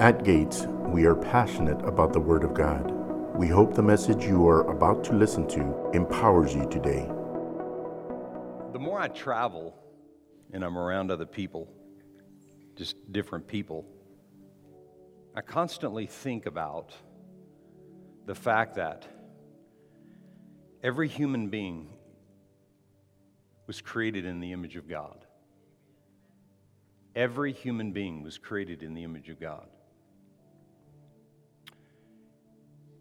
At Gates, we are passionate about the Word of God. We hope the message you are about to listen to empowers you today. The more I travel and I'm around other people, just different people, I constantly think about the fact that every human being was created in the image of God. Every human being was created in the image of God.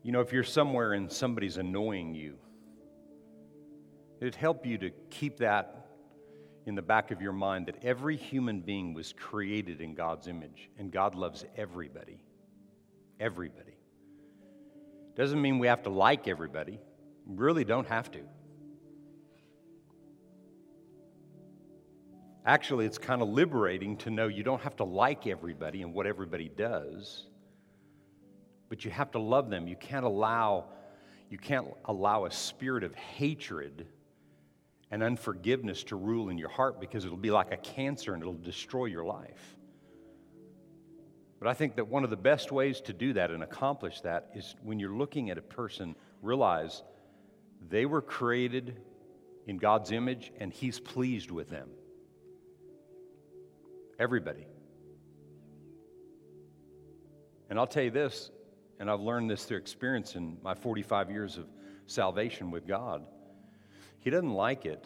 You know, if you're somewhere and somebody's annoying you, it'd help you to keep that in the back of your mind that every human being was created in God's image and God loves everybody. Everybody. Doesn't mean we have to like everybody. We really don't have to. Actually, it's kind of liberating to know you don't have to like everybody and what everybody does but you have to love them. You can't allow you can't allow a spirit of hatred and unforgiveness to rule in your heart because it'll be like a cancer and it'll destroy your life. But I think that one of the best ways to do that and accomplish that is when you're looking at a person, realize they were created in God's image and He's pleased with them. Everybody. And I'll tell you this and I've learned this through experience in my 45 years of salvation with God. He doesn't like it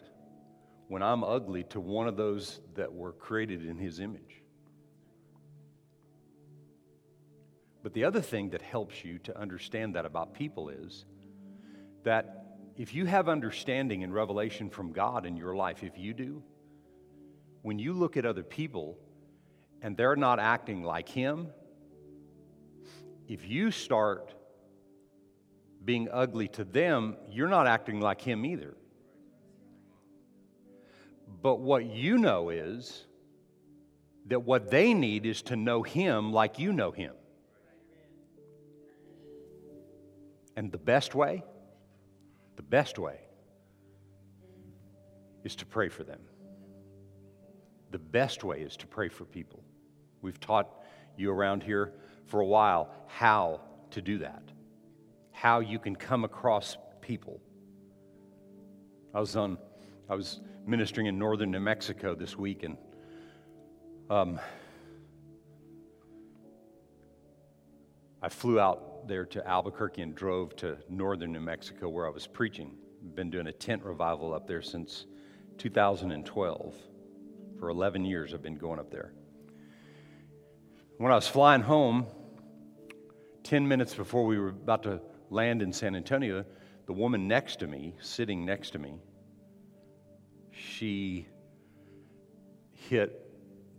when I'm ugly to one of those that were created in His image. But the other thing that helps you to understand that about people is that if you have understanding and revelation from God in your life, if you do, when you look at other people and they're not acting like Him, if you start being ugly to them, you're not acting like him either. But what you know is that what they need is to know him like you know him. And the best way, the best way, is to pray for them. The best way is to pray for people. We've taught you around here for a while how to do that, how you can come across people. I was on, I was ministering in northern New Mexico this week, and um, I flew out there to Albuquerque and drove to northern New Mexico where I was preaching. Been doing a tent revival up there since 2012. For 11 years, I've been going up there. When I was flying home, 10 minutes before we were about to land in San Antonio, the woman next to me, sitting next to me, she hit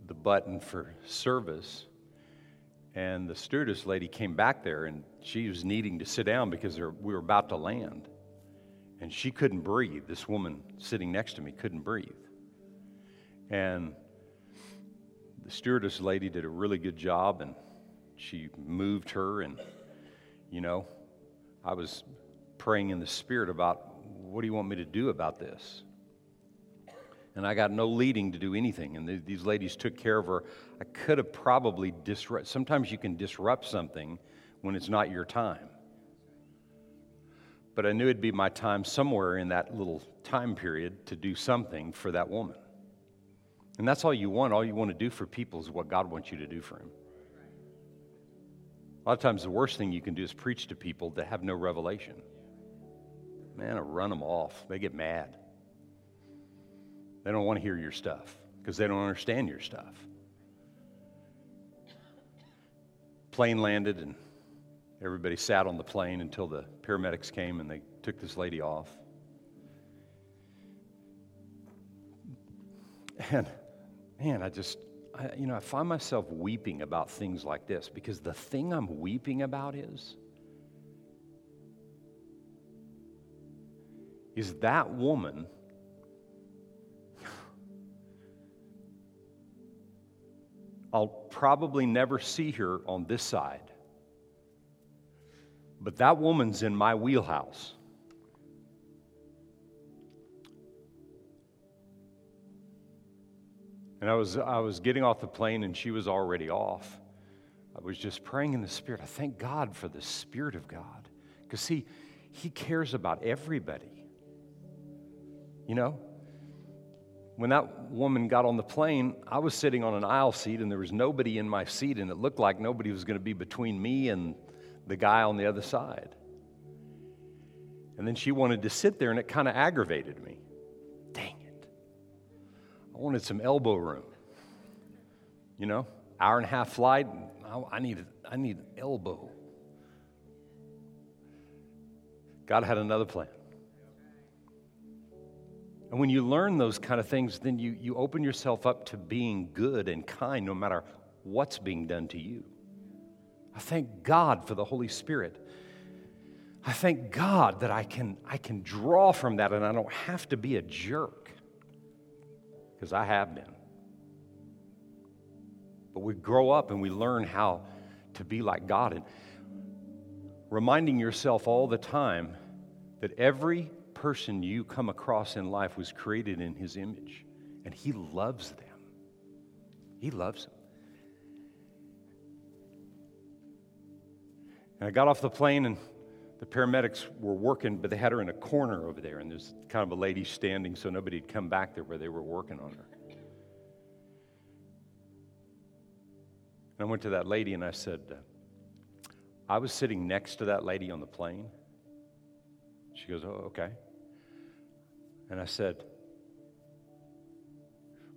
the button for service. And the stewardess lady came back there and she was needing to sit down because we were about to land. And she couldn't breathe. This woman sitting next to me couldn't breathe. And the stewardess lady did a really good job and she moved her and you know i was praying in the spirit about what do you want me to do about this and i got no leading to do anything and these ladies took care of her i could have probably disrupt sometimes you can disrupt something when it's not your time but i knew it'd be my time somewhere in that little time period to do something for that woman and that's all you want. All you want to do for people is what God wants you to do for Him. A lot of times, the worst thing you can do is preach to people that have no revelation. Man, I run them off. They get mad. They don't want to hear your stuff because they don't understand your stuff. Plane landed, and everybody sat on the plane until the paramedics came and they took this lady off. And man, I just, I, you know, I find myself weeping about things like this because the thing I'm weeping about is, is that woman I'll probably never see her on this side. But that woman's in my wheelhouse. And I was, I was getting off the plane and she was already off. I was just praying in the Spirit. I thank God for the Spirit of God. Because, see, He cares about everybody. You know? When that woman got on the plane, I was sitting on an aisle seat and there was nobody in my seat, and it looked like nobody was going to be between me and the guy on the other side. And then she wanted to sit there, and it kind of aggravated me. Wanted some elbow room. You know, hour and a half flight, I need, I need elbow. God had another plan. And when you learn those kind of things, then you, you open yourself up to being good and kind no matter what's being done to you. I thank God for the Holy Spirit. I thank God that I can, I can draw from that and I don't have to be a jerk because I have been. But we grow up and we learn how to be like God and reminding yourself all the time that every person you come across in life was created in His image and He loves them. He loves them. And I got off the plane and the paramedics were working, but they had her in a corner over there, and there's kind of a lady standing so nobody'd come back there where they were working on her. And I went to that lady and I said, uh, I was sitting next to that lady on the plane. She goes, Oh, okay. And I said,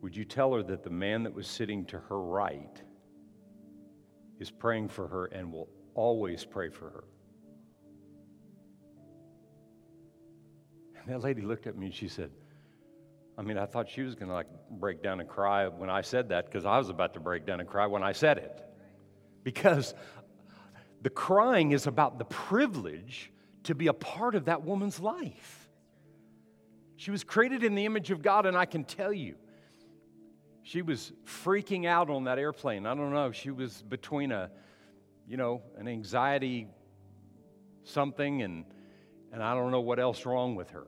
Would you tell her that the man that was sitting to her right is praying for her and will always pray for her? And that lady looked at me and she said, I mean, I thought she was going to like break down and cry when I said that because I was about to break down and cry when I said it. Because the crying is about the privilege to be a part of that woman's life. She was created in the image of God, and I can tell you, she was freaking out on that airplane. I don't know, she was between a, you know, an anxiety something and and I don't know what else wrong with her.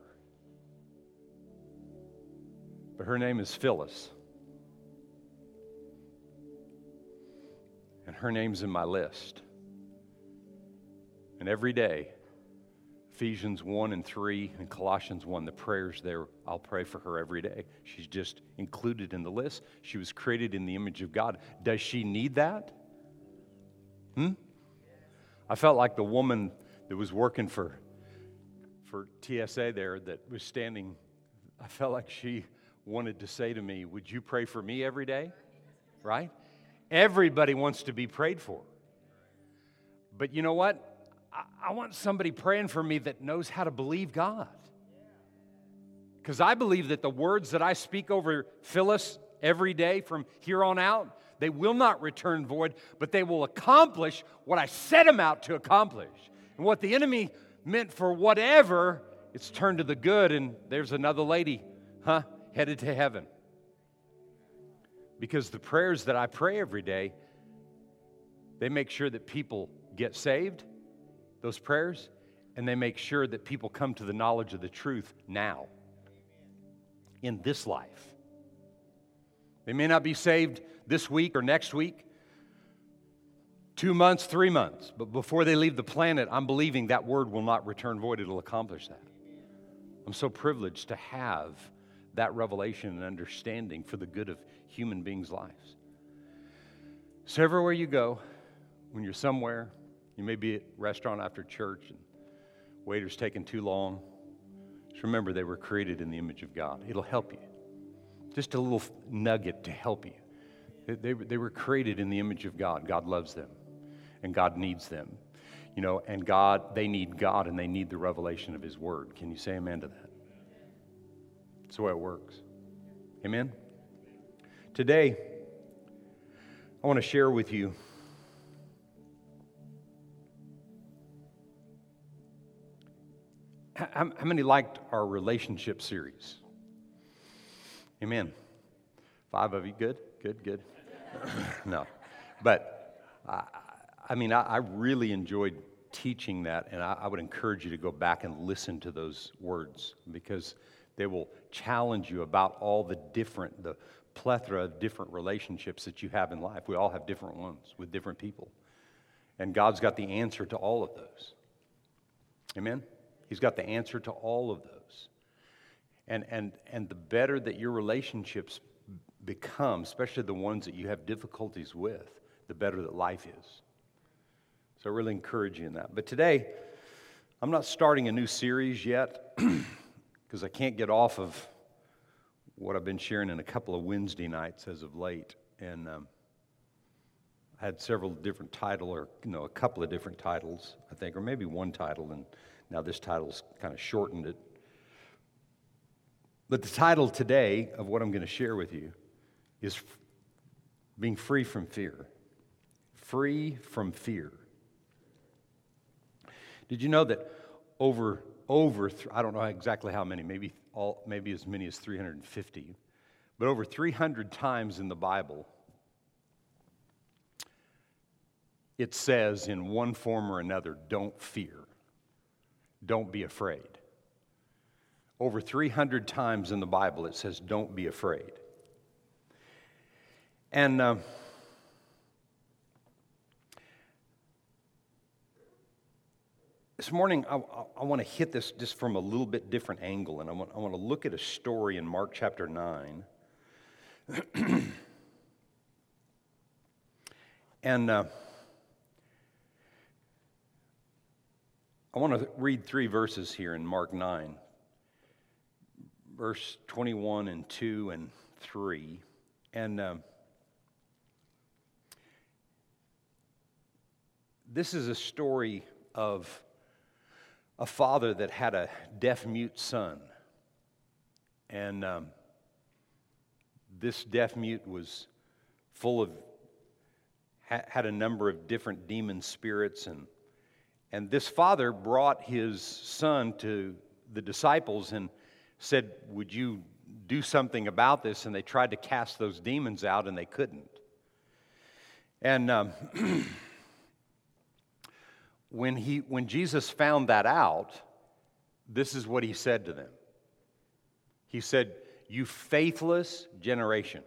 But her name is Phyllis. And her name's in my list. And every day, Ephesians 1 and 3 and Colossians 1, the prayers there, I'll pray for her every day. She's just included in the list. She was created in the image of God. Does she need that? Hmm? I felt like the woman that was working for, for TSA there that was standing, I felt like she wanted to say to me, Would you pray for me every day? Right? Everybody wants to be prayed for. But you know what? I, I want somebody praying for me that knows how to believe God. Because I believe that the words that I speak over Phyllis every day from here on out, they will not return void, but they will accomplish what I set them out to accomplish. And what the enemy meant for whatever, it's turned to the good. And there's another lady, huh? Headed to heaven. Because the prayers that I pray every day, they make sure that people get saved, those prayers, and they make sure that people come to the knowledge of the truth now, in this life. They may not be saved this week or next week, two months, three months, but before they leave the planet, I'm believing that word will not return void. It'll accomplish that. I'm so privileged to have that revelation and understanding for the good of human beings' lives. So, everywhere you go, when you're somewhere, you may be at a restaurant after church and waiter's taking too long. Just remember they were created in the image of God. It'll help you. Just a little nugget to help you. They, they, they were created in the image of God. God loves them, and God needs them. You know, and God, they need God and they need the revelation of His Word. Can you say amen to that? That's the way it works. Amen? Today, I want to share with you how, many liked our relationship series? Amen. Five of you, good, good, good. no, but I, I mean, I, I, really enjoyed teaching that, and I, I would encourage you to go back and listen to those words because they will challenge you about all the different, the plethora of different relationships that you have in life. We all have different ones with different people. And God's got the answer to all of those. Amen? He's got the answer to all of those. And, and, and the better that your relationships become, especially the ones that you have difficulties with, the better that life is. So I really encourage you in that. But today, I'm not starting a new series yet because I can't get off of what I've been sharing in a couple of Wednesday nights as of late. And um, I had several different titles, or you know, a couple of different titles, I think, or maybe one title, and now this title's kind of shortened it. But the title today of what I'm going to share with you is being free from fear. Free from fear. Did you know that over over I don't know exactly how many, maybe all maybe as many as 350, but over 300 times in the Bible it says in one form or another, don't fear. Don't be afraid. Over 300 times in the Bible it says, don't be afraid. And uh, this morning, I, I want to hit this just from a little bit different angle, and I want, I want to look at a story in Mark chapter 9. and uh, I want to read three verses here in Mark 9, verse 21 and 2 and 3. And. Uh, This is a story of a father that had a deaf mute son. And um, this deaf mute was full of, had a number of different demon spirits. And, and this father brought his son to the disciples and said, Would you do something about this? And they tried to cast those demons out and they couldn't. And. Um, when, he, when Jesus found that out, this is what he said to them. He said, You faithless generation.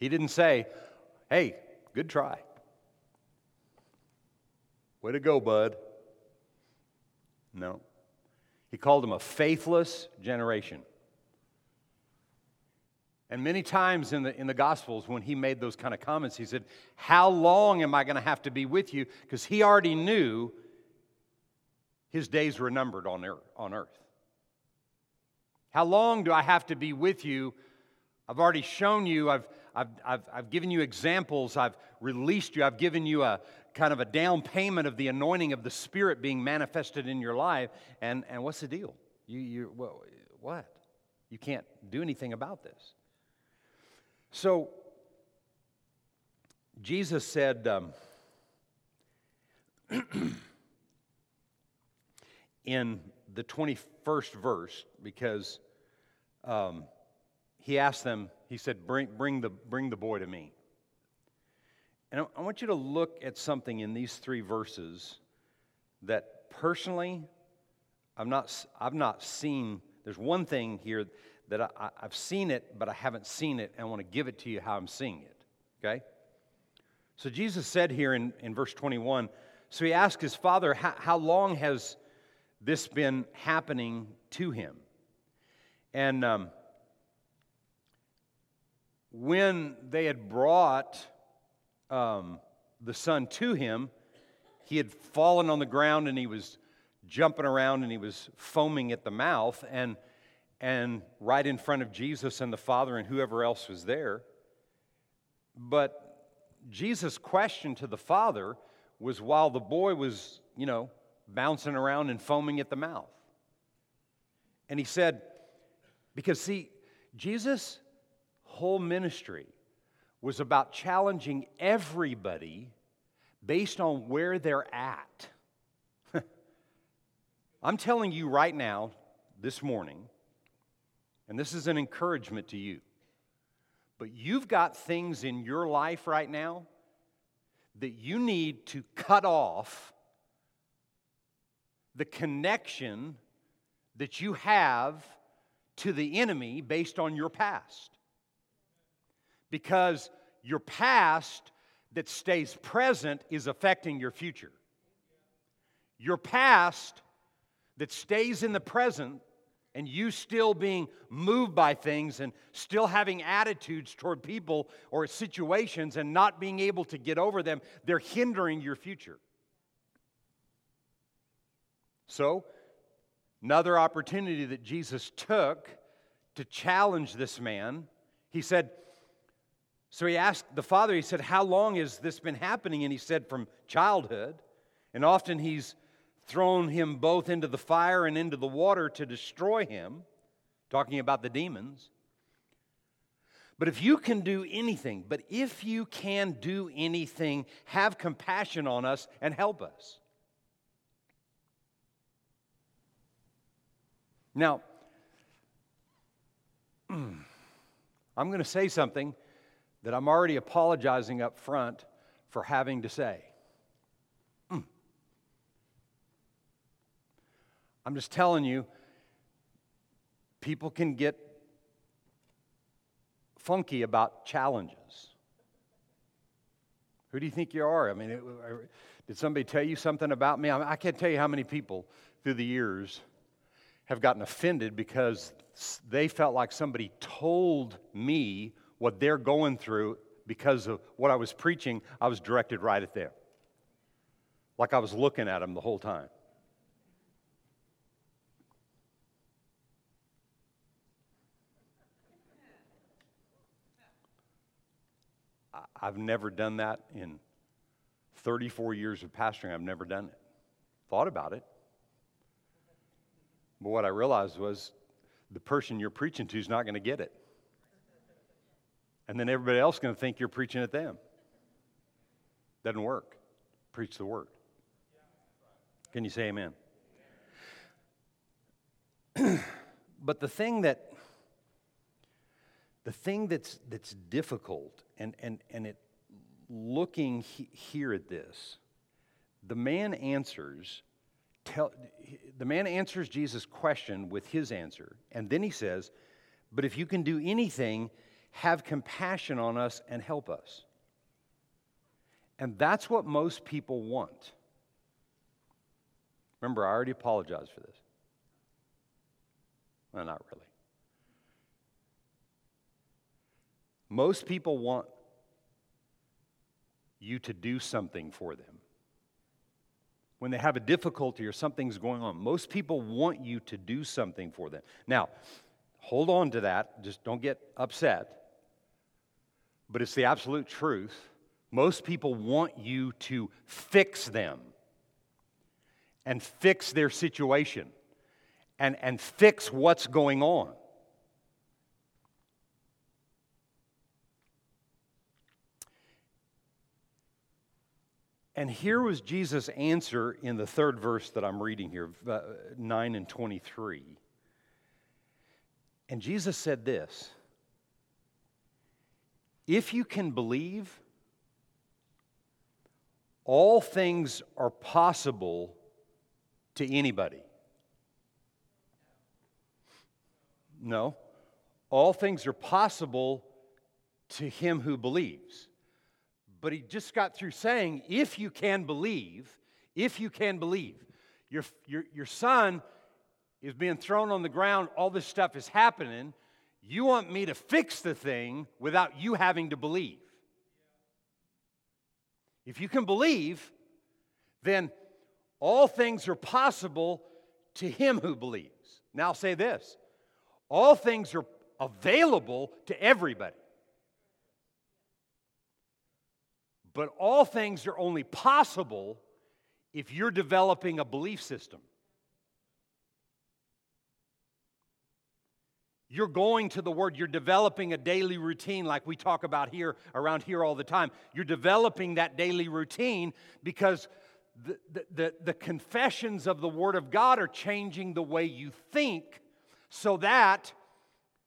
He didn't say, Hey, good try. Way to go, bud. No. He called them a faithless generation. And many times in the, in the Gospels, when he made those kind of comments, he said, How long am I going to have to be with you? Because he already knew his days were numbered on earth, on earth. How long do I have to be with you? I've already shown you, I've, I've, I've, I've given you examples, I've released you, I've given you a kind of a down payment of the anointing of the Spirit being manifested in your life. And, and what's the deal? You, you, what? You can't do anything about this. So, Jesus said, um, in the 21st verse, because um, he asked them, he said, bring, bring, the, bring the boy to me. And I, I want you to look at something in these three verses that personally, I've not, I've not seen. There's one thing here that I, have seen it, but I haven't seen it, and I want to give it to you how I'm seeing it. Okay? So Jesus said here in, in verse 21 so he asked his father, How long has this been happening to him? And um, when they had brought um, the son to him, he had fallen on the ground and he was jumping around and he was foaming at the mouth. And and right in front of Jesus and the Father and whoever else was there. But Jesus' question to the Father was while the boy was, you know, bouncing around and foaming at the mouth. And he said, because see, Jesus' whole ministry was about challenging everybody based on where they're at. I'm telling you right now, this morning, and this is an encouragement to you. But you've got things in your life right now that you need to cut off the connection that you have to the enemy based on your past. Because your past that stays present is affecting your future. Your past that stays in the present and you still being moved by things and still having attitudes toward people or situations and not being able to get over them, they're hindering your future. So, another opportunity that Jesus took to challenge this man, he said, so he asked the father, he said, How long has this been happening? And he said, From childhood. And often he's thrown him both into the fire and into the water to destroy him, talking about the demons. But if you can do anything, but if you can do anything, have compassion on us and help us. Now, I'm going to say something that I'm already apologizing up front for having to say. I'm just telling you, people can get funky about challenges. Who do you think you are? I mean, it, uh, did somebody tell you something about me? I, mean, I can't tell you how many people through the years have gotten offended because they felt like somebody told me what they're going through because of what I was preaching, I was directed right at them. Like I was looking at them the whole time. I've never done that in 34 years of pastoring. I've never done it. Thought about it. But what I realized was the person you're preaching to is not going to get it. And then everybody else is going to think you're preaching at them. Doesn't work. Preach the word. Can you say amen? but the thing that the thing that's that's difficult and and and it looking he, here at this the man answers tell, the man answers Jesus' question with his answer, and then he says, But if you can do anything, have compassion on us and help us. And that's what most people want. Remember, I already apologized for this. Well, not really. Most people want you to do something for them when they have a difficulty or something's going on. Most people want you to do something for them. Now, hold on to that. Just don't get upset. But it's the absolute truth. Most people want you to fix them and fix their situation and, and fix what's going on. And here was Jesus' answer in the third verse that I'm reading here, uh, 9 and 23. And Jesus said this If you can believe, all things are possible to anybody. No, all things are possible to him who believes. But he just got through saying, if you can believe, if you can believe, your, your, your son is being thrown on the ground, all this stuff is happening. You want me to fix the thing without you having to believe. If you can believe, then all things are possible to him who believes. Now, I'll say this all things are available to everybody. But all things are only possible if you're developing a belief system. You're going to the Word, you're developing a daily routine like we talk about here, around here all the time. You're developing that daily routine because the, the, the, the confessions of the Word of God are changing the way you think so that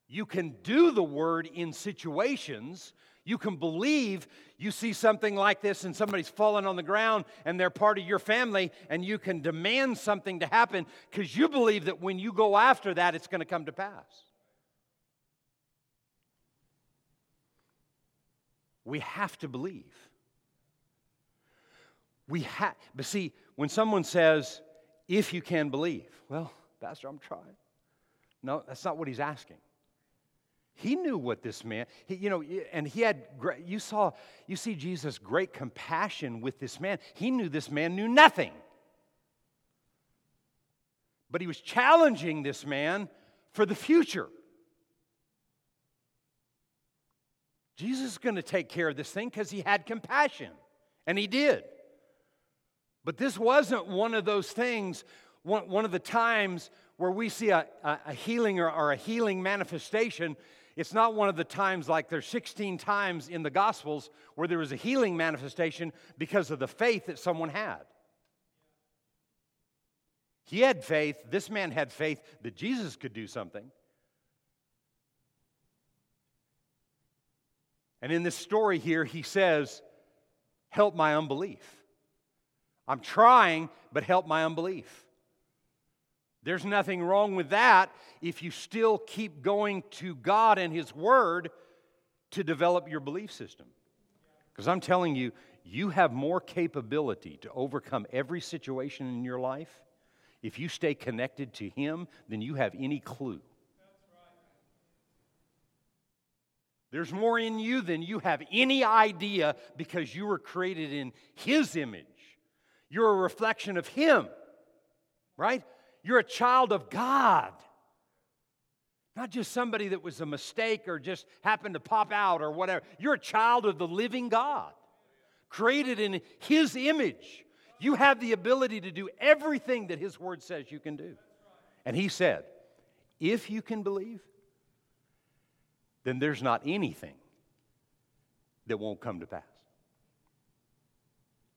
you can do the Word in situations you can believe you see something like this and somebody's fallen on the ground and they're part of your family and you can demand something to happen because you believe that when you go after that, it's going to come to pass. We have to believe. We have, but see, when someone says, if you can believe, well, Pastor, I'm trying. No, that's not what he's asking. He knew what this man, he, you know, and he had, you saw, you see Jesus' great compassion with this man. He knew this man knew nothing. But he was challenging this man for the future. Jesus is going to take care of this thing because he had compassion, and he did. But this wasn't one of those things, one, one of the times where we see a, a, a healing or, or a healing manifestation it's not one of the times like there's 16 times in the Gospels where there was a healing manifestation because of the faith that someone had. He had faith, this man had faith that Jesus could do something. And in this story here, he says, Help my unbelief. I'm trying, but help my unbelief. There's nothing wrong with that if you still keep going to God and His Word to develop your belief system. Because I'm telling you, you have more capability to overcome every situation in your life if you stay connected to Him than you have any clue. There's more in you than you have any idea because you were created in His image. You're a reflection of Him, right? You're a child of God. Not just somebody that was a mistake or just happened to pop out or whatever. You're a child of the living God, created in His image. You have the ability to do everything that His Word says you can do. And He said, if you can believe, then there's not anything that won't come to pass.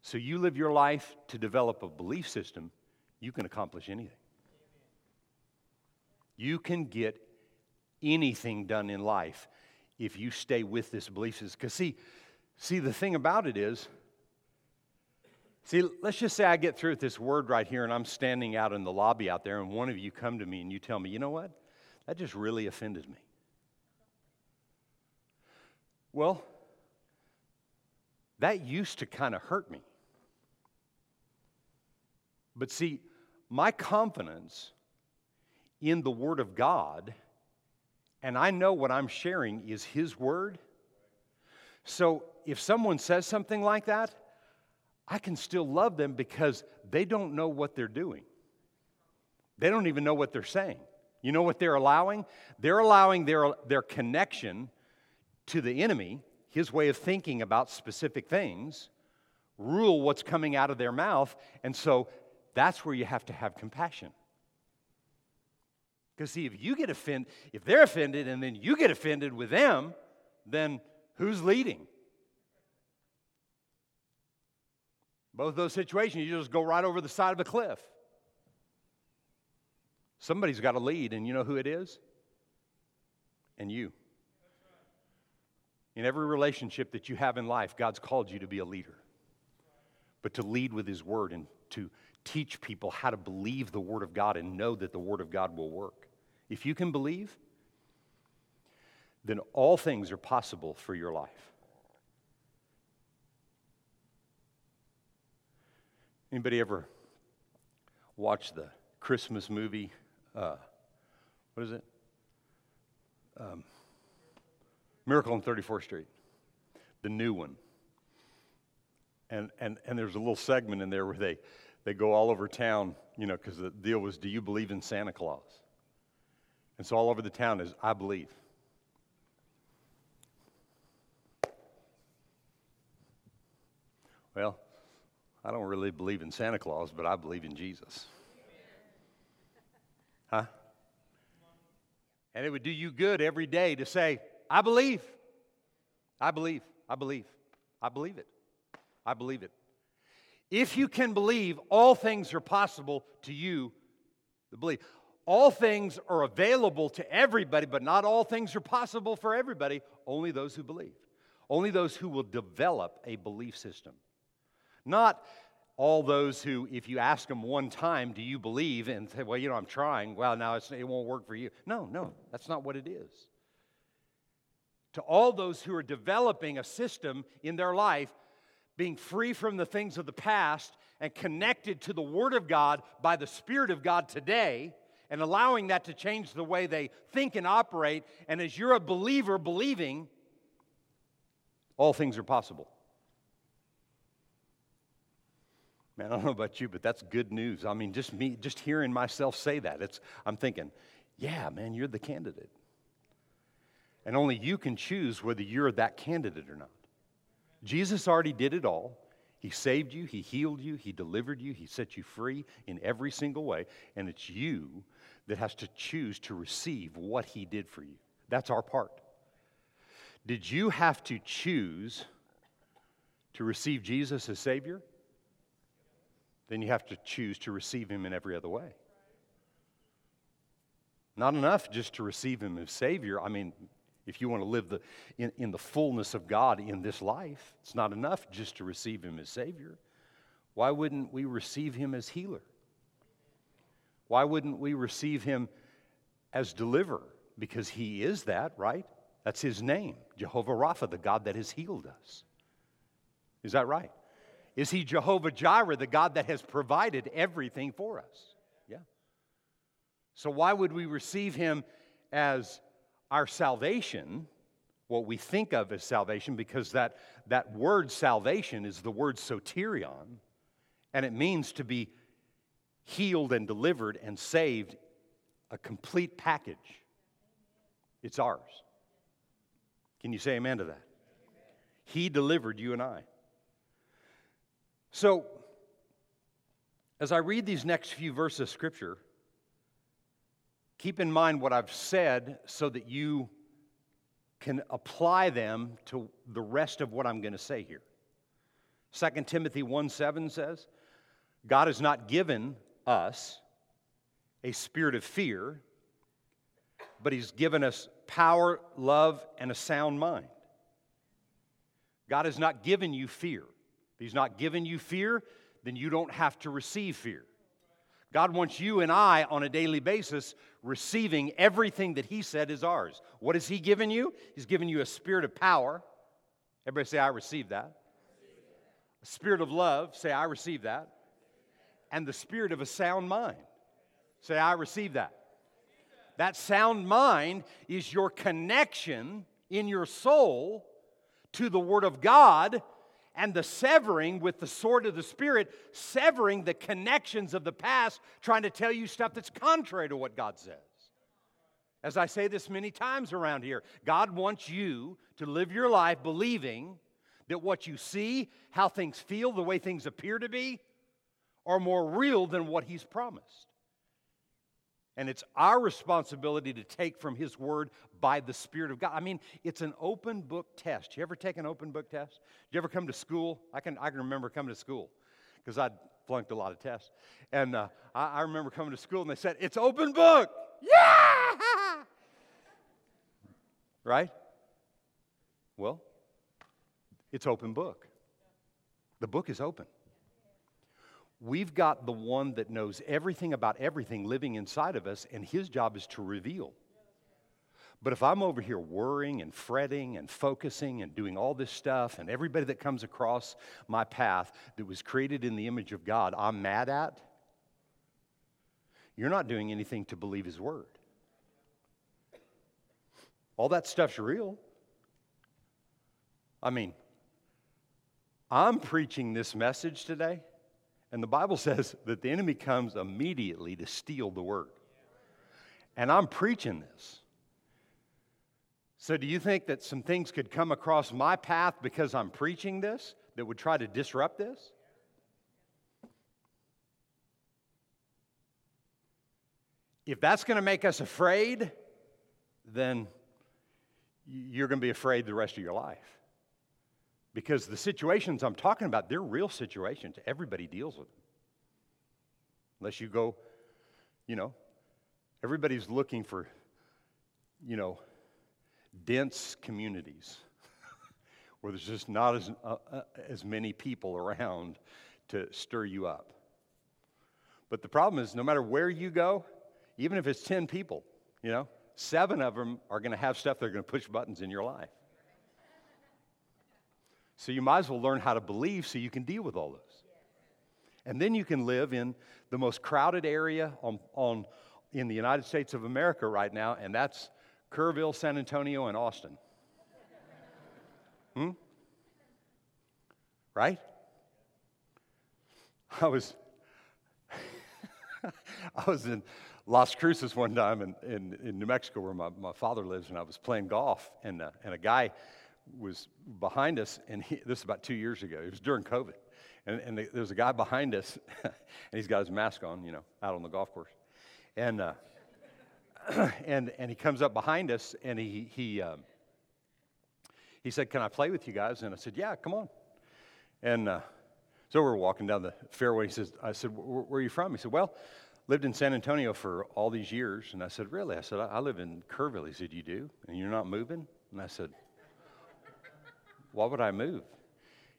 So you live your life to develop a belief system, you can accomplish anything. You can get anything done in life if you stay with this belief system. Because, see, see, the thing about it is, see, let's just say I get through with this word right here and I'm standing out in the lobby out there, and one of you come to me and you tell me, you know what? That just really offended me. Well, that used to kind of hurt me. But see, my confidence in the Word of God, and I know what I'm sharing is His Word. So if someone says something like that, I can still love them because they don't know what they're doing. They don't even know what they're saying. You know what they're allowing? They're allowing their, their connection to the enemy, his way of thinking about specific things, rule what's coming out of their mouth. And so that's where you have to have compassion. Because, see, if you get offended, if they're offended and then you get offended with them, then who's leading? Both those situations, you just go right over the side of a cliff. Somebody's got to lead, and you know who it is? And you. In every relationship that you have in life, God's called you to be a leader, but to lead with His Word and to teach people how to believe the Word of God and know that the Word of God will work. If you can believe, then all things are possible for your life. Anybody ever watch the Christmas movie? Uh, what is it? Um, Miracle on 34th Street, the new one. And, and, and there's a little segment in there where they, they go all over town, you know, because the deal was, do you believe in Santa Claus? And so all over the town is, I believe. Well, I don't really believe in Santa Claus, but I believe in Jesus. Huh? And it would do you good every day to say, I believe. I believe. I believe. I believe it. I believe it. If you can believe, all things are possible to you The believe all things are available to everybody, but not all things are possible for everybody, only those who believe. Only those who will develop a belief system. Not all those who, if you ask them one time, do you believe? And say, well, you know, I'm trying. Well, now it won't work for you. No, no, that's not what it is. to all those who are developing a system in their life, being free from the things of the past and connected to the Word of God by the Spirit of God today, and allowing that to change the way they think and operate. And as you're a believer believing, all things are possible. Man, I don't know about you, but that's good news. I mean, just me, just hearing myself say that, it's, I'm thinking, yeah, man, you're the candidate. And only you can choose whether you're that candidate or not. Jesus already did it all. He saved you, He healed you, He delivered you, He set you free in every single way. And it's you that has to choose to receive what He did for you. That's our part. Did you have to choose to receive Jesus as Savior? then you have to choose to receive him in every other way. Not enough just to receive him as Savior. I mean, if you want to live the, in, in the fullness of God in this life, it's not enough just to receive him as Savior. Why wouldn't we receive him as healer? Why wouldn't we receive him as deliverer? Because he is that, right? That's his name, Jehovah Rapha, the God that has healed us. Is that right? Is he Jehovah Jireh, the God that has provided everything for us? Yeah. So, why would we receive him as our salvation, what we think of as salvation? Because that, that word salvation is the word soterion, and it means to be healed and delivered and saved, a complete package. It's ours. Can you say amen to that? He delivered you and I. So, as I read these next few verses of Scripture, keep in mind what I've said so that you can apply them to the rest of what I'm going to say here. 2 Timothy 1 7 says, God has not given us a spirit of fear, but He's given us power, love, and a sound mind. God has not given you fear. He's not given you fear, then you don't have to receive fear. God wants you and I on a daily basis receiving everything that He said is ours. What has He given you? He's given you a spirit of power. Everybody say, I receive that. A spirit of love. Say, I receive that. And the spirit of a sound mind. Say, I receive that. That sound mind is your connection in your soul to the Word of God and the severing with the sword of the Spirit, severing the connections of the past, trying to tell you stuff that's contrary to what God says. As I say this many times around here, God wants you to live your life believing that what you see, how things feel, the way things appear to be, are more real than what He's promised. And it's our responsibility to take from His Word by the Spirit of God. I mean, it's an open book test. You ever take an open book test? You ever come to school? I can, I can remember coming to school because I'd flunked a lot of tests. And uh, I, I remember coming to school and they said, It's open book. Yeah! right? Well, it's open book. The book is open. We've got the one that knows everything about everything living inside of us, and his job is to reveal. But if I'm over here worrying and fretting and focusing and doing all this stuff, and everybody that comes across my path that was created in the image of God, I'm mad at, you're not doing anything to believe His word. All that stuff's real. I mean, I'm preaching this message today and the Bible says that the enemy comes immediately to steal the word. And I'm preaching this. So, do you think that some things could come across my path because I'm preaching this that would try to disrupt this? If that's going to make us afraid, then you're going to be afraid the rest of your life. Because the situations I'm talking about, they're real situations. Everybody deals with them. Unless you go, you know, everybody's looking for, you know, dense communities where there's just not as, uh, uh, as many people around to stir you up. But the problem is, no matter where you go, even if it's 10 people, you know, seven of them are going to have stuff that are going to push buttons in your life. So you might as well learn how to believe so you can deal with all those. And then you can live in the most crowded area on, on, in the United States of America right now, and that's Kerrville, San Antonio, and Austin. Hmm? Right? I was I was in Las Cruces one time in, in, in New Mexico where my, my father lives, and I was playing golf, and, uh, and a guy was behind us, and he, this is about two years ago. It was during COVID. And, and there was a guy behind us, and he's got his mask on, you know, out on the golf course. And, uh, and, and he comes up behind us, and he, he, um, he said, Can I play with you guys? And I said, Yeah, come on. And uh, so we're walking down the fairway. He says, I said, Where are you from? He said, Well, lived in San Antonio for all these years. And I said, Really? I said, I live in Kerrville. He said, You do? And you're not moving? And I said, Why would I move?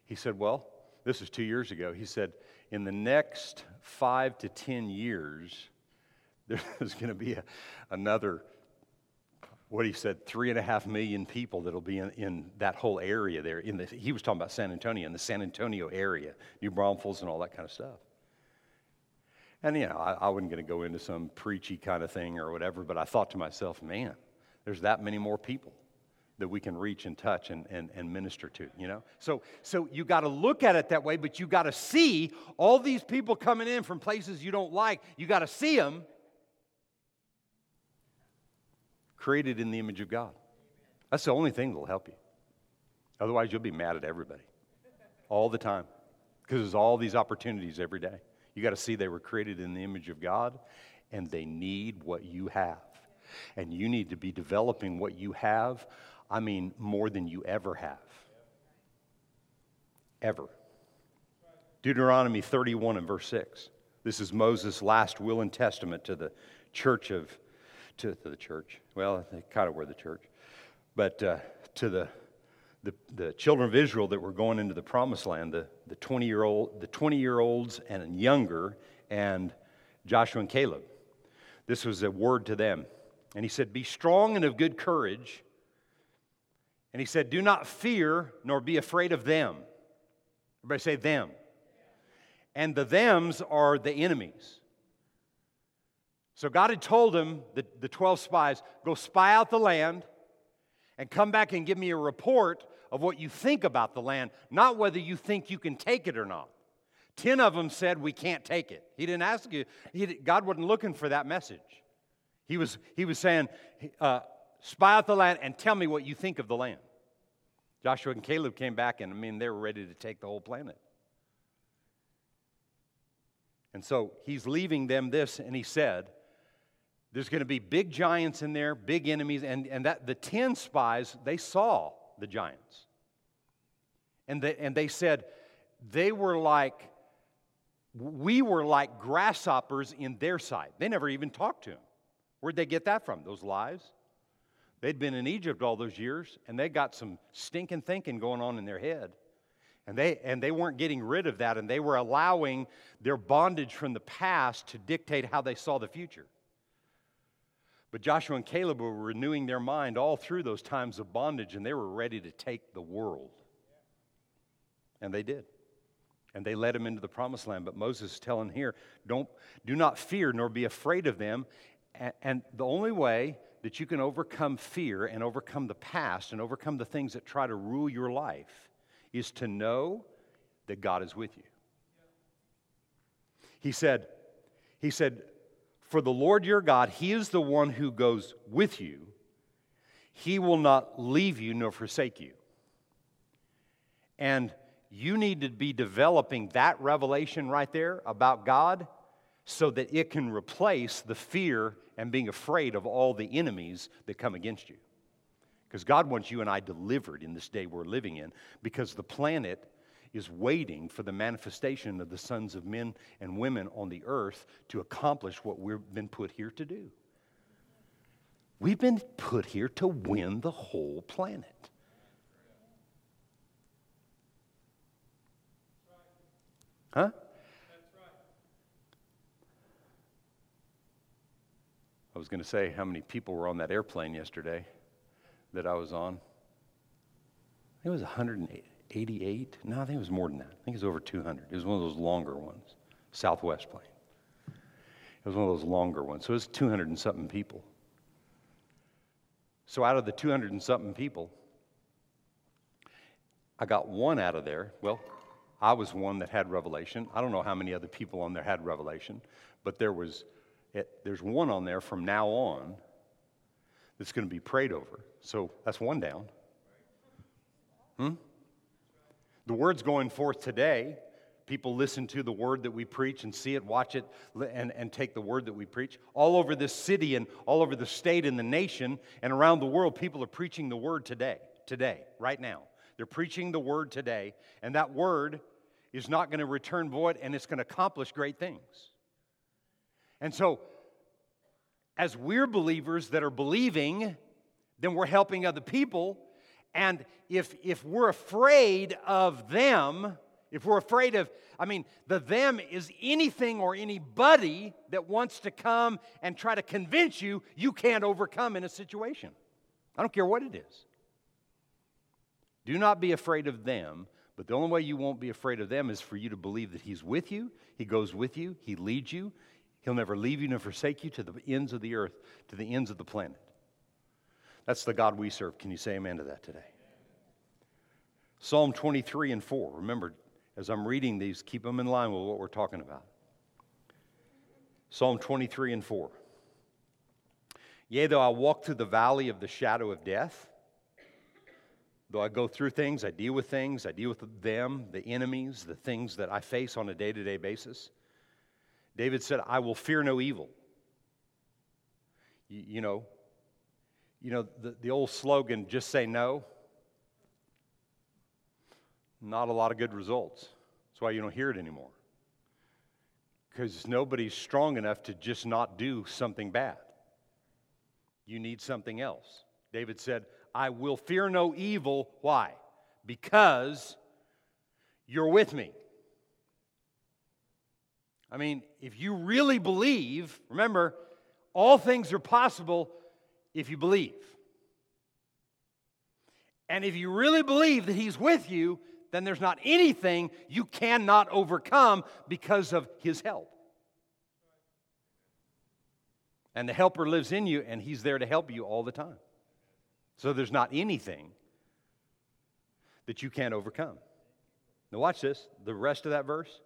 He said, Well, this was two years ago. He said, In the next five to 10 years, there's going to be a, another, what he said, three and a half million people that'll be in, in that whole area there. In the, he was talking about San Antonio, in the San Antonio area, New Braunfels and all that kind of stuff. And, you know, I, I wasn't going to go into some preachy kind of thing or whatever, but I thought to myself, man, there's that many more people that we can reach and touch and, and, and minister to, you know? So, so you got to look at it that way, but you got to see all these people coming in from places you don't like. You got to see them created in the image of God. That's the only thing that'll help you. Otherwise, you'll be mad at everybody all the time because there's all these opportunities every day. You got to see they were created in the image of God and they need what you have. And you need to be developing what you have, I mean, more than you ever have. Ever. Deuteronomy 31 and verse 6. This is Moses' last will and testament to the church of, to, the church. Well, they kind of were the church, but uh, to the, the, the children of Israel that were going into the promised land, the, the 20 year old, the 20 year olds and younger, and Joshua and Caleb. This was a word to them. And he said, Be strong and of good courage. And he said, Do not fear nor be afraid of them. Everybody say them. And the thems are the enemies. So God had told him, the, the 12 spies, go spy out the land and come back and give me a report of what you think about the land, not whether you think you can take it or not. Ten of them said, We can't take it. He didn't ask you, he, God wasn't looking for that message. He was, he was saying, uh, spy out the land and tell me what you think of the land. Joshua and Caleb came back, and I mean, they were ready to take the whole planet. And so he's leaving them this, and he said, There's going to be big giants in there, big enemies, and, and that the 10 spies, they saw the giants. And they, and they said, they were like, we were like grasshoppers in their sight. They never even talked to him. Where'd they get that from? Those lies? They'd been in Egypt all those years, and they got some stinking thinking going on in their head. And they, and they weren't getting rid of that, and they were allowing their bondage from the past to dictate how they saw the future. But Joshua and Caleb were renewing their mind all through those times of bondage, and they were ready to take the world. And they did. And they led them into the promised land. But Moses is telling here, don't, do not fear nor be afraid of them, and the only way that you can overcome fear and overcome the past and overcome the things that try to rule your life is to know that God is with you. He said, he said, for the Lord your God, he is the one who goes with you. He will not leave you nor forsake you. And you need to be developing that revelation right there about God so that it can replace the fear and being afraid of all the enemies that come against you. Because God wants you and I delivered in this day we're living in because the planet is waiting for the manifestation of the sons of men and women on the earth to accomplish what we've been put here to do. We've been put here to win the whole planet. Huh? Was going to say how many people were on that airplane yesterday that I was on. It was 188. No, I think it was more than that. I think it was over 200. It was one of those longer ones, Southwest plane. It was one of those longer ones. So it was 200 and something people. So out of the 200 and something people, I got one out of there. Well, I was one that had revelation. I don't know how many other people on there had revelation, but there was it, there's one on there from now on that's going to be prayed over. So that's one down. Hmm? The word's going forth today. People listen to the word that we preach and see it, watch it, and, and take the word that we preach. All over this city and all over the state and the nation and around the world, people are preaching the word today, today, right now. They're preaching the word today, and that word is not going to return void and it's going to accomplish great things. And so, as we're believers that are believing, then we're helping other people. And if, if we're afraid of them, if we're afraid of, I mean, the them is anything or anybody that wants to come and try to convince you you can't overcome in a situation. I don't care what it is. Do not be afraid of them, but the only way you won't be afraid of them is for you to believe that He's with you, He goes with you, He leads you, He'll never leave you nor forsake you to the ends of the earth, to the ends of the planet. That's the God we serve. Can you say amen to that today? Psalm 23 and 4. Remember, as I'm reading these, keep them in line with what we're talking about. Psalm 23 and 4. Yea, though I walk through the valley of the shadow of death, though I go through things, I deal with things, I deal with them, the enemies, the things that I face on a day to day basis. David said, I will fear no evil. You, you know, you know the, the old slogan, just say no. Not a lot of good results. That's why you don't hear it anymore. Because nobody's strong enough to just not do something bad. You need something else. David said, I will fear no evil. Why? Because you're with me. I mean, if you really believe, remember, all things are possible if you believe. And if you really believe that He's with you, then there's not anything you cannot overcome because of His help. And the helper lives in you, and He's there to help you all the time. So there's not anything that you can't overcome. Now, watch this the rest of that verse.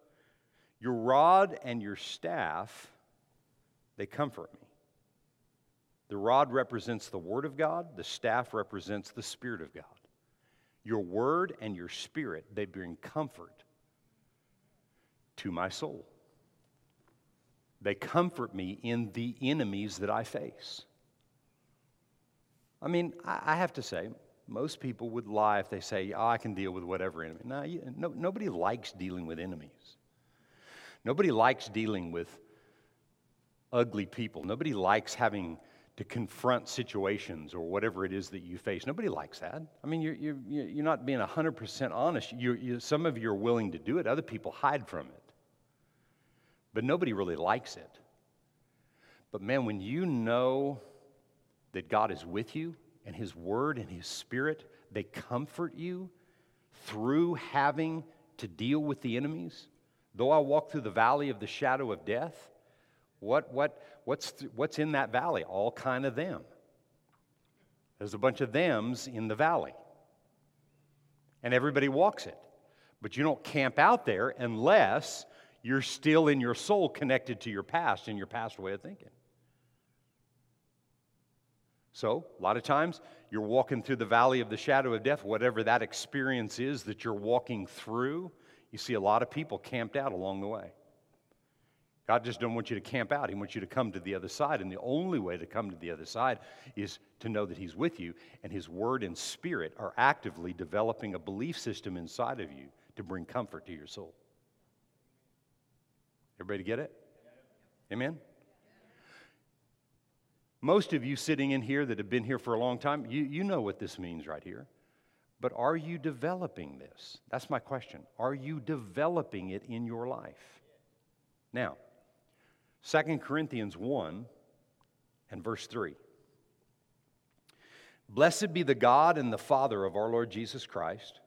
Your rod and your staff, they comfort me. The rod represents the Word of God, the staff represents the Spirit of God. Your Word and your Spirit, they bring comfort to my soul. They comfort me in the enemies that I face. I mean, I have to say, most people would lie if they say, oh, I can deal with whatever enemy. No, you, no, nobody likes dealing with enemies. Nobody likes dealing with ugly people. Nobody likes having to confront situations or whatever it is that you face. Nobody likes that. I mean, you're, you're, you're not being 100% honest. You're, you, some of you are willing to do it, other people hide from it. But nobody really likes it. But man, when you know that God is with you and His Word and His Spirit, they comfort you through having to deal with the enemies, Though I walk through the valley of the shadow of death, what, what, what's, what's in that valley? All kind of them. There's a bunch of thems in the valley. And everybody walks it. But you don't camp out there unless you're still in your soul connected to your past and your past way of thinking. So, a lot of times, you're walking through the valley of the shadow of death, whatever that experience is that you're walking through, you see a lot of people camped out along the way. God just don't want you to camp out. He wants you to come to the other side. And the only way to come to the other side is to know that He's with you, and His Word and Spirit are actively developing a belief system inside of you to bring comfort to your soul. Everybody get it? Amen? Most of you sitting in here that have been here for a long time, you, you know what this means right here. But are you developing this? That's my question. Are you developing it in your life? Now, 2 Corinthians 1 and verse 3. Blessed be the God and the Father of our Lord Jesus Christ,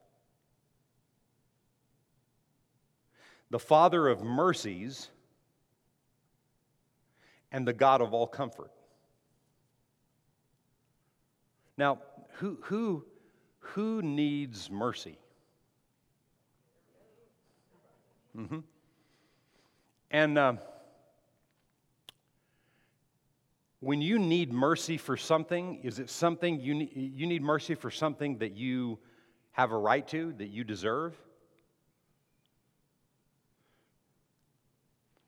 the Father of mercies, and the God of all comfort. Now, who, who, who needs mercy? Mm-hmm. And uh, when you need mercy for something, is it something you need, you need mercy for something that you have a right to, that you deserve?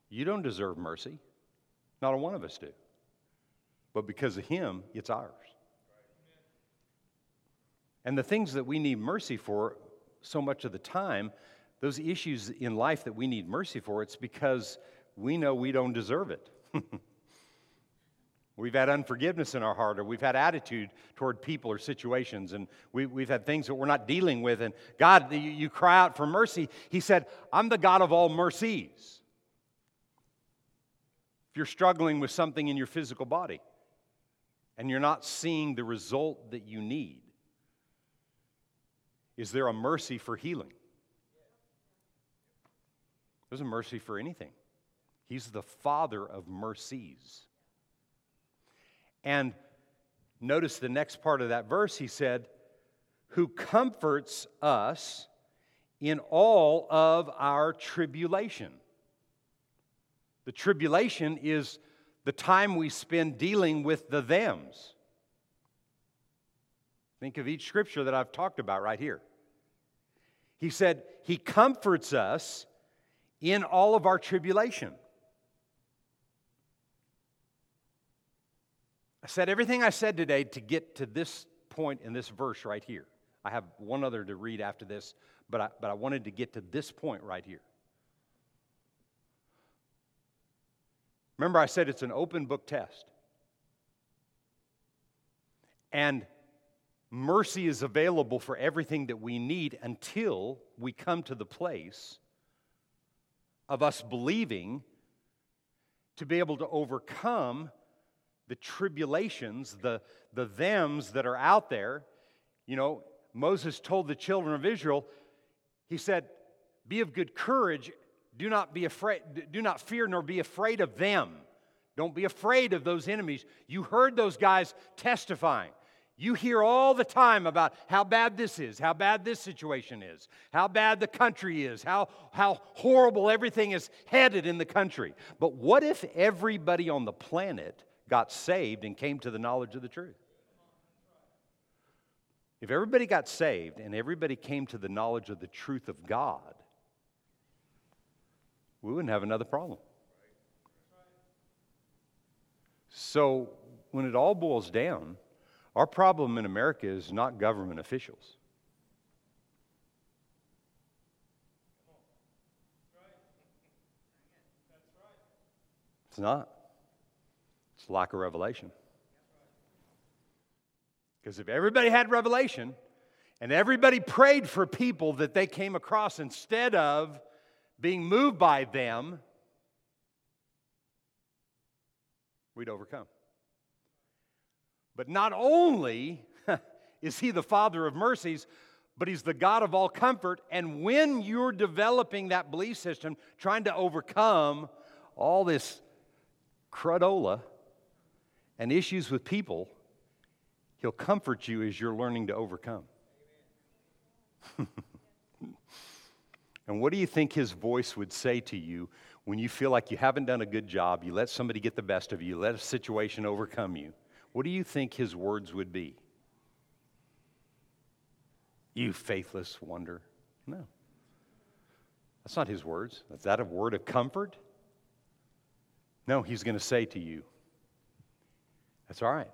You don't deserve mercy. Not a one of us do. But because of Him, it's ours. And the things that we need mercy for, so much of the time, those issues in life that we need mercy for, it's because we know we don't deserve it. we've had unforgiveness in our heart, or we've had attitude toward people or situations, and we, have had things that we're not dealing with. And God, you, you cry out for mercy. He said, I'm the God of all mercies. If you're struggling with something in your physical body and you're not seeing the result that you need, is there a mercy for healing? There's a mercy for anything. He's the Father of mercies. And notice the next part of that verse, he said, Who comforts us in all of our tribulation. The tribulation is the time we spend dealing with the thems. Think of each scripture that I've talked about right here. He said, He comforts us in all of our tribulation. I said everything I said today to get to this point in this verse right here. I have one other to read after this, but I, but I wanted to get to this point right here. Remember, I said it's an open book test. And mercy is available for everything that we need until we come to the place of us believing to be able to overcome the tribulations, the, the thems that are out there. You know, Moses told the children of Israel, he said, Be of good courage, do not be afraid, do not fear nor be afraid of them. Don't be afraid of those enemies. You heard those guys testifying. You hear all the time about how bad this is, how bad this situation is, how bad the country is, how, how horrible everything is headed in the country. But what if everybody on the planet got saved and came to the knowledge of the truth? If everybody got saved and everybody came to the knowledge of the truth of God, we wouldn't have another problem. So, when it all boils down, our problem in America is not government officials. It's not. It's lack of revelation. Because if everybody had revelation and everybody prayed for people that they came across instead of being moved by them, we'd overcome. But not only is He the Father of mercies, but He's the God of all comfort. And when you're developing that belief system, trying to overcome all this crudola and issues with people, He'll comfort you as you're learning to overcome. and what do you think His voice would say to you when you feel like you haven't done a good job? You let somebody get the best of you, let a situation overcome you what do you think his words would be? You faithless wonder. No. That's not his words. Is that a word of comfort? No, he's going to say to you, That's all right.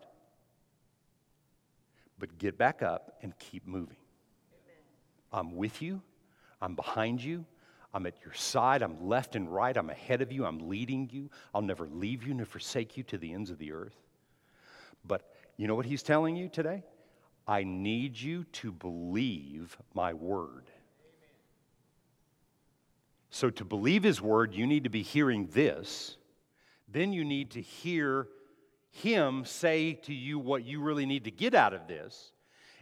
But get back up and keep moving. I'm with you, I'm behind you, I'm at your side, I'm left and right, I'm ahead of you, I'm leading you. I'll never leave you nor forsake you to the ends of the earth. But you know what he's telling you today? I need you to believe my word. So, to believe his word, you need to be hearing this. Then you need to hear him say to you what you really need to get out of this.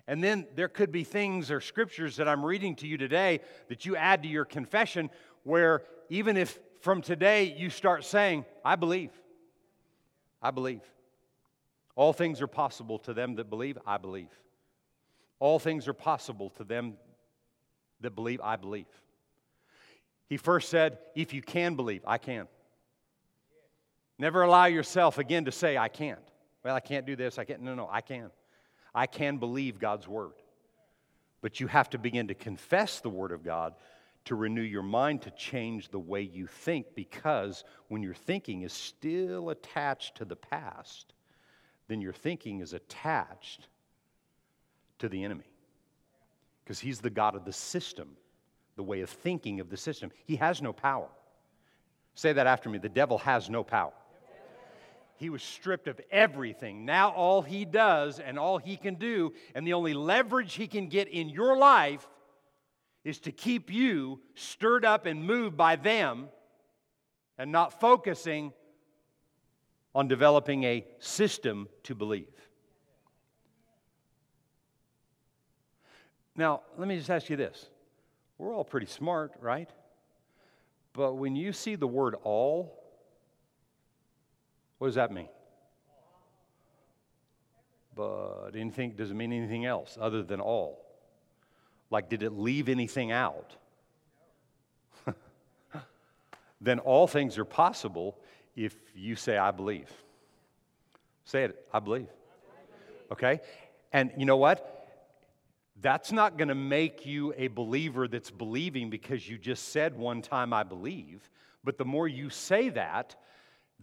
And then there could be things or scriptures that I'm reading to you today that you add to your confession where even if from today you start saying, I believe, I believe. All things are possible to them that believe, I believe. All things are possible to them that believe, I believe. He first said, If you can believe, I can. Never allow yourself again to say, I can't. Well, I can't do this. I can't. No, no, I can. I can believe God's word. But you have to begin to confess the word of God to renew your mind to change the way you think because when your thinking is still attached to the past, then your thinking is attached to the enemy. Because he's the God of the system, the way of thinking of the system. He has no power. Say that after me the devil has no power. He was stripped of everything. Now, all he does and all he can do, and the only leverage he can get in your life, is to keep you stirred up and moved by them and not focusing on developing a system to believe. Now, let me just ask you this. We're all pretty smart, right? But when you see the word all, what does that mean? But anything does it mean anything else other than all? Like, did it leave anything out? then all things are possible if you say, I believe. Say it, I believe. Okay? And you know what? That's not going to make you a believer that's believing because you just said one time, I believe. But the more you say that,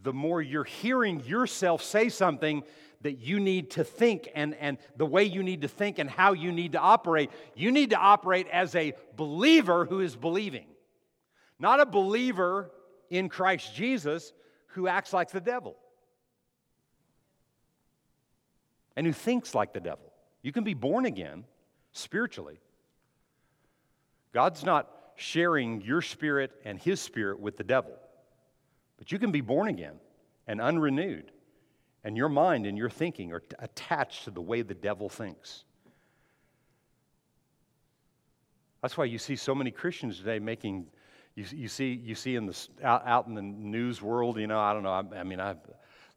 the more you're hearing yourself say something that you need to think and, and the way you need to think and how you need to operate. You need to operate as a believer who is believing, not a believer in Christ Jesus who acts like the devil and who thinks like the devil. You can be born again spiritually. God's not sharing your spirit and his spirit with the devil. But you can be born again and unrenewed, and your mind and your thinking are t- attached to the way the devil thinks. That's why you see so many Christians today making, you, you see, you see in the, out, out in the news world, you know, I don't know, I, I mean, a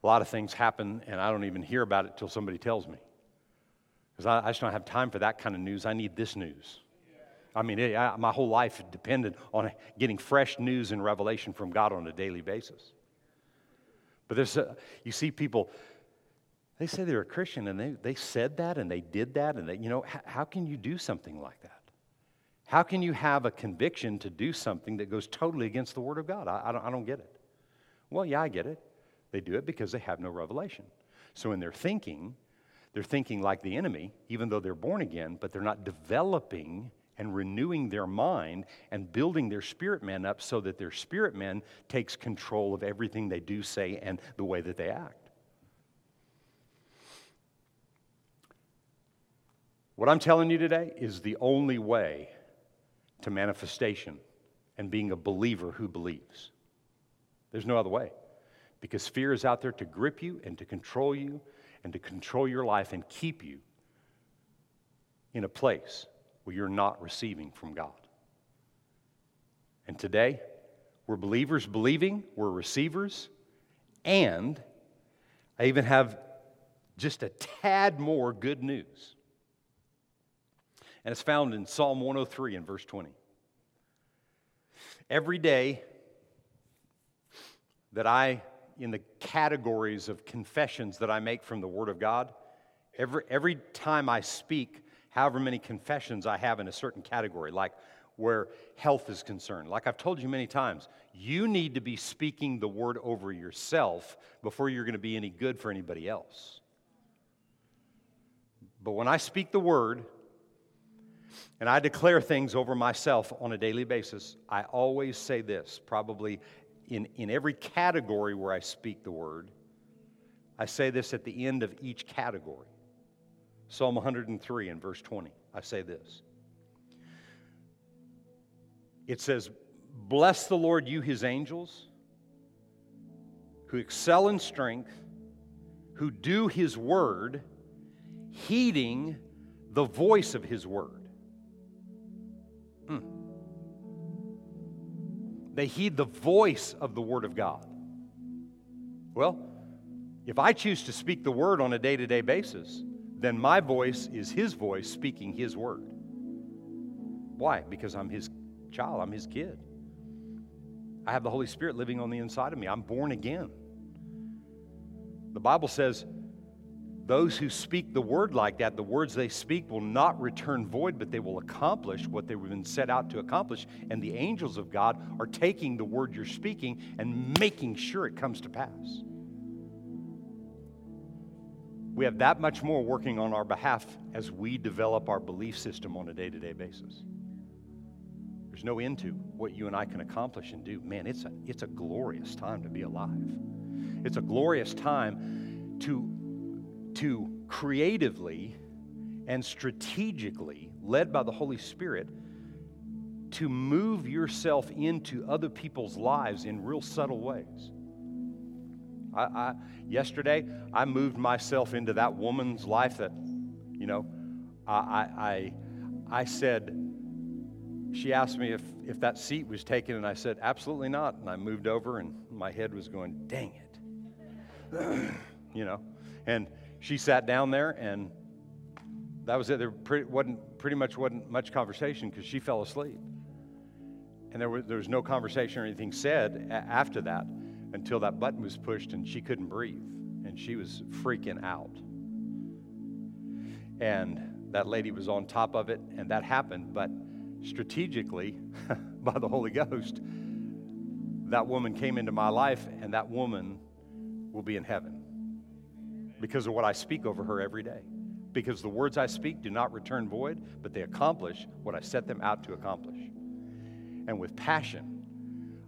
lot of things happen and I don't even hear about it till somebody tells me. Because I, I, just don't have time for that kind of news. I need this news. I mean, it, I, my whole life depended on getting fresh news and revelation from God on a daily basis. But there's a, you see people, they say they're a Christian and they, they said that and they did that. And they, you know, how can you do something like that? How can you have a conviction to do something that goes totally against the Word of God? I, I, don't, I don't get it. Well, yeah, I get it. They do it because they have no revelation. So in their thinking, they're thinking like the enemy, even though they're born again, but they're not developing and renewing their mind and building their spirit man up so that their spirit man takes control of everything they do, say, and the way that they act. What I'm telling you today is the only way to manifestation and being a believer who believes. There's no other way. Because fear is out there to grip you and to control you and to control your life and keep you in a place where you're not receiving from God. And today, we're believers believing, we're receivers, and I even have just a tad more good news. And it's found in Psalm 103 and verse 20. Every day that I, in the categories of confessions that I make from the Word of God, every, every time I speak, however many confessions I have in a certain category, like where health is concerned. Like I've told you many times, you need to be speaking the word over yourself before you're going to be any good for anybody else. But when I speak the word and I declare things over myself on a daily basis, I always say this, probably in, in every category where I speak the word. I say this at the end of each category. Psalm 103 and verse 20. I say this. It says, Bless the Lord, you his angels, who excel in strength, who do his word, heeding the voice of His Word. They heed the voice of the Word of God. Well, if I choose to speak the Word on a day to day basis, then my voice is His voice speaking His Word. Why? Because I'm His child, I'm His kid. I have the Holy Spirit living on the inside of me. I'm born again. The Bible says, those who speak the word like that, the words they speak will not return void, but they will accomplish what they've been set out to accomplish. And the angels of God are taking the word you're speaking and making sure it comes to pass. We have that much more working on our behalf as we develop our belief system on a day to day basis. There's no end to what you and I can accomplish and do. Man, it's a, it's a glorious time to be alive. It's a glorious time to, to creatively and strategically, led by the Holy Spirit, to move yourself into other people's lives in real subtle ways. I, I, yesterday, I moved myself into that woman's life that, you know, I, I, I said, she asked me if, if that seat was taken, and I said, absolutely not. And I moved over, and my head was going, dang it. you know, and she sat down there, and that was it. There pretty, wasn't, pretty much wasn't much conversation because she fell asleep. And there was, there was no conversation or anything said a- after that until that button was pushed and she couldn't breathe and she was freaking out. And that lady was on top of it, and that happened. But strategically, by the Holy Ghost, that woman came into my life, and that woman will be in heaven because of what I speak over her every day. Because the words I speak do not return void, but they accomplish what I set them out to accomplish. And with passion,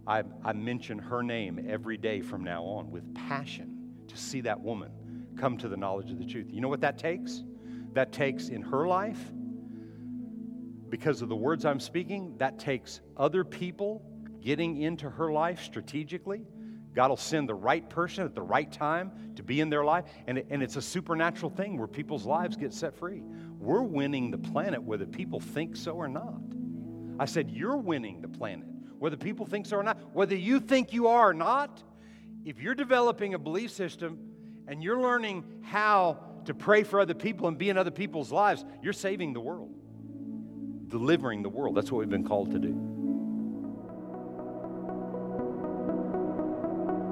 I, I mention her name every day from now on with passion to see that woman come to the knowledge of the truth. You know what that takes? That takes in her life, because of the words I'm speaking, that takes other people getting into her life strategically. God will send the right person at the right time to be in their life. And, and it's a supernatural thing where people's lives get set free. We're winning the planet whether people think so or not. I said, You're winning the planet whether people think so or not. Whether you think you are or not, if you're developing a belief system and you're learning how to pray for other people and be in other people's lives, you're saving the world, delivering the world. That's what we've been called to do.